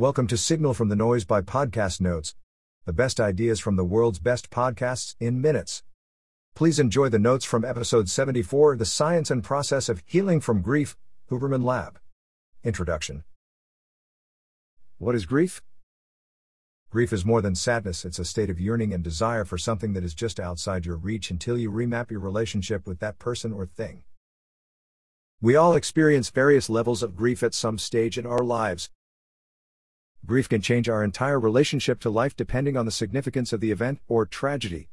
Welcome to Signal from the Noise by Podcast Notes, the best ideas from the world's best podcasts in minutes. Please enjoy the notes from episode 74 The Science and Process of Healing from Grief, Huberman Lab. Introduction What is grief? Grief is more than sadness, it's a state of yearning and desire for something that is just outside your reach until you remap your relationship with that person or thing. We all experience various levels of grief at some stage in our lives. Grief can change our entire relationship to life depending on the significance of the event or tragedy.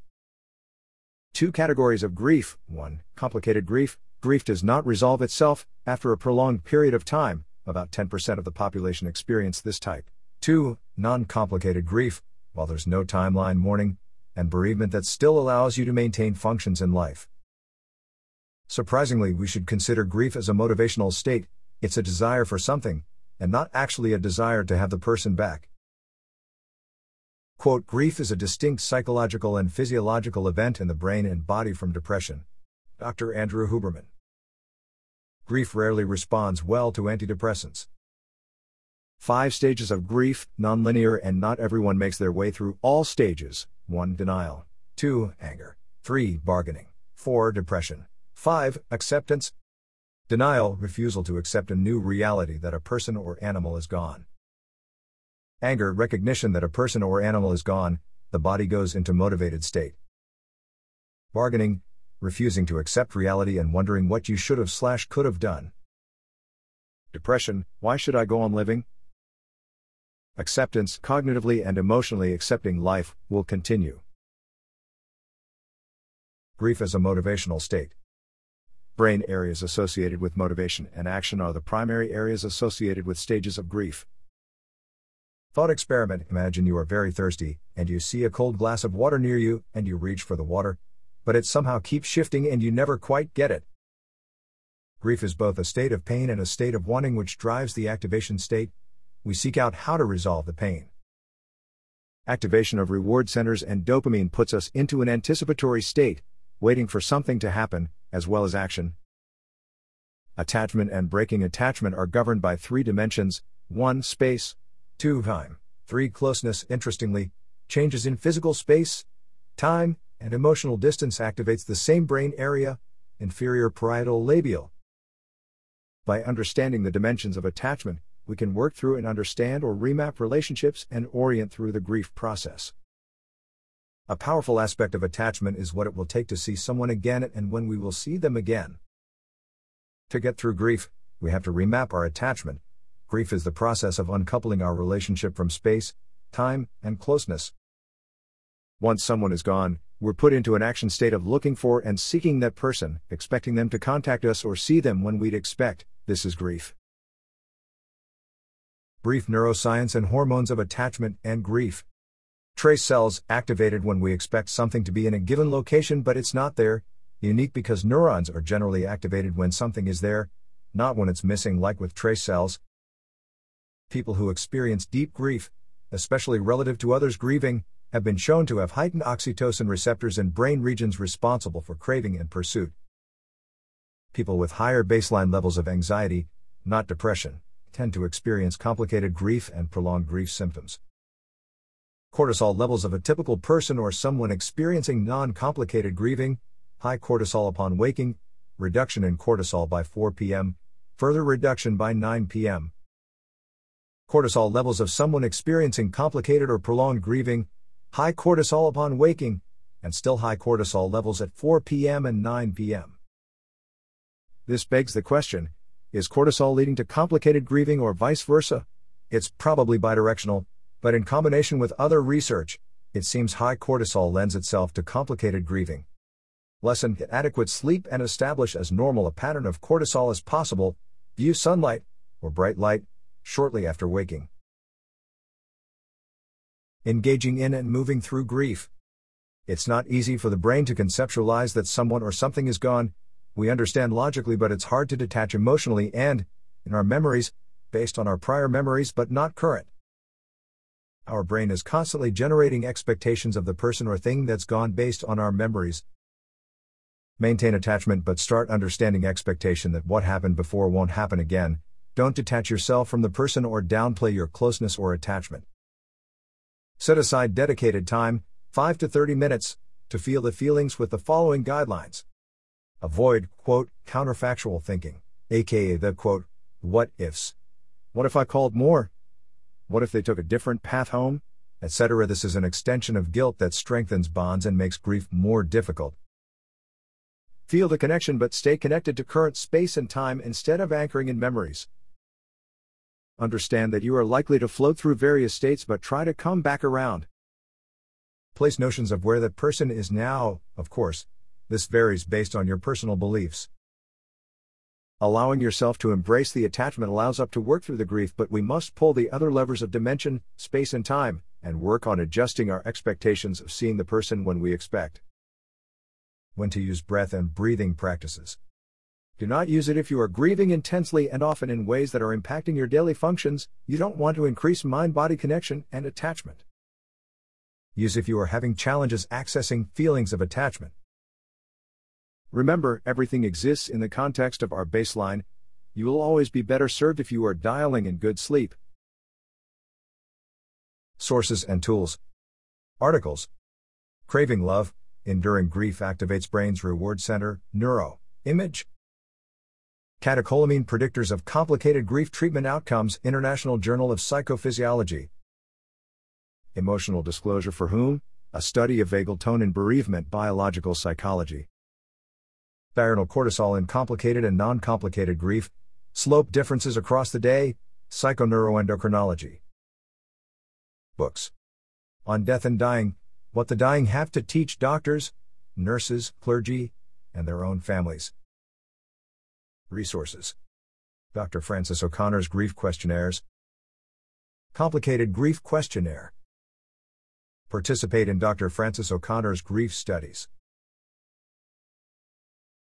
Two categories of grief 1. Complicated grief. Grief does not resolve itself after a prolonged period of time, about 10% of the population experience this type. 2. Non complicated grief, while there's no timeline mourning, and bereavement that still allows you to maintain functions in life. Surprisingly, we should consider grief as a motivational state, it's a desire for something, and not actually a desire to have the person back. Quote, grief is a distinct psychological and physiological event in the brain and body from depression. Dr. Andrew Huberman. Grief rarely responds well to antidepressants. Five stages of grief, nonlinear, and not everyone makes their way through all stages 1. Denial. 2. Anger. 3. Bargaining. 4. Depression. 5. Acceptance. Denial, refusal to accept a new reality that a person or animal is gone. Anger, recognition that a person or animal is gone, the body goes into motivated state. Bargaining, refusing to accept reality and wondering what you should have slash could have done. Depression, why should I go on living? acceptance, cognitively and emotionally accepting life, will continue. Grief as a motivational state. Brain areas associated with motivation and action are the primary areas associated with stages of grief. Thought experiment Imagine you are very thirsty, and you see a cold glass of water near you, and you reach for the water, but it somehow keeps shifting and you never quite get it. Grief is both a state of pain and a state of wanting, which drives the activation state, we seek out how to resolve the pain. Activation of reward centers and dopamine puts us into an anticipatory state, waiting for something to happen, as well as action. Attachment and breaking attachment are governed by three dimensions 1. Space, 2. Time, 3. Closeness. Interestingly, changes in physical space, time, and emotional distance activates the same brain area, inferior parietal lobule. By understanding the dimensions of attachment, we can work through and understand or remap relationships and orient through the grief process. A powerful aspect of attachment is what it will take to see someone again and when we will see them again. To get through grief, we have to remap our attachment. Grief is the process of uncoupling our relationship from space, time, and closeness. Once someone is gone, we're put into an action state of looking for and seeking that person, expecting them to contact us or see them when we'd expect. This is grief. Brief neuroscience and hormones of attachment and grief. Trace cells activated when we expect something to be in a given location but it's not there, unique because neurons are generally activated when something is there, not when it's missing, like with trace cells. People who experience deep grief, especially relative to others grieving, have been shown to have heightened oxytocin receptors in brain regions responsible for craving and pursuit. People with higher baseline levels of anxiety, not depression, tend to experience complicated grief and prolonged grief symptoms. Cortisol levels of a typical person or someone experiencing non complicated grieving, high cortisol upon waking, reduction in cortisol by 4 p.m., further reduction by 9 p.m. Cortisol levels of someone experiencing complicated or prolonged grieving, high cortisol upon waking, and still high cortisol levels at 4 p.m. and 9 p.m. This begs the question is cortisol leading to complicated grieving or vice versa? It's probably bidirectional, but in combination with other research, it seems high cortisol lends itself to complicated grieving. Lesson Get adequate sleep and establish as normal a pattern of cortisol as possible. View sunlight, or bright light, shortly after waking. Engaging in and moving through grief. It's not easy for the brain to conceptualize that someone or something is gone, we understand logically, but it's hard to detach emotionally and, in our memories, based on our prior memories but not current. Our brain is constantly generating expectations of the person or thing that's gone based on our memories. Maintain attachment but start understanding expectation that what happened before won't happen again. Don't detach yourself from the person or downplay your closeness or attachment. Set aside dedicated time, 5 to 30 minutes, to feel the feelings with the following guidelines. Avoid, quote, counterfactual thinking, aka the, quote, what ifs. What if I called more? What if they took a different path home? Etc. This is an extension of guilt that strengthens bonds and makes grief more difficult. Feel the connection but stay connected to current space and time instead of anchoring in memories. Understand that you are likely to float through various states but try to come back around. Place notions of where that person is now, of course, this varies based on your personal beliefs. Allowing yourself to embrace the attachment allows up to work through the grief, but we must pull the other levers of dimension, space, and time, and work on adjusting our expectations of seeing the person when we expect. When to use breath and breathing practices. Do not use it if you are grieving intensely and often in ways that are impacting your daily functions. You don't want to increase mind body connection and attachment. Use if you are having challenges accessing feelings of attachment. Remember, everything exists in the context of our baseline. You will always be better served if you are dialing in good sleep. Sources and tools. Articles. Craving love, enduring grief activates brain's reward center, neuro, image. Catecholamine predictors of complicated grief treatment outcomes, International Journal of Psychophysiology. Emotional disclosure for whom? A study of vagal tone in bereavement biological psychology diurnal cortisol in complicated and non complicated grief, slope differences across the day, psychoneuroendocrinology. Books On Death and Dying What the Dying Have to Teach Doctors, Nurses, Clergy, and Their Own Families. Resources Dr. Francis O'Connor's Grief Questionnaires. Complicated Grief Questionnaire. Participate in Dr. Francis O'Connor's grief studies.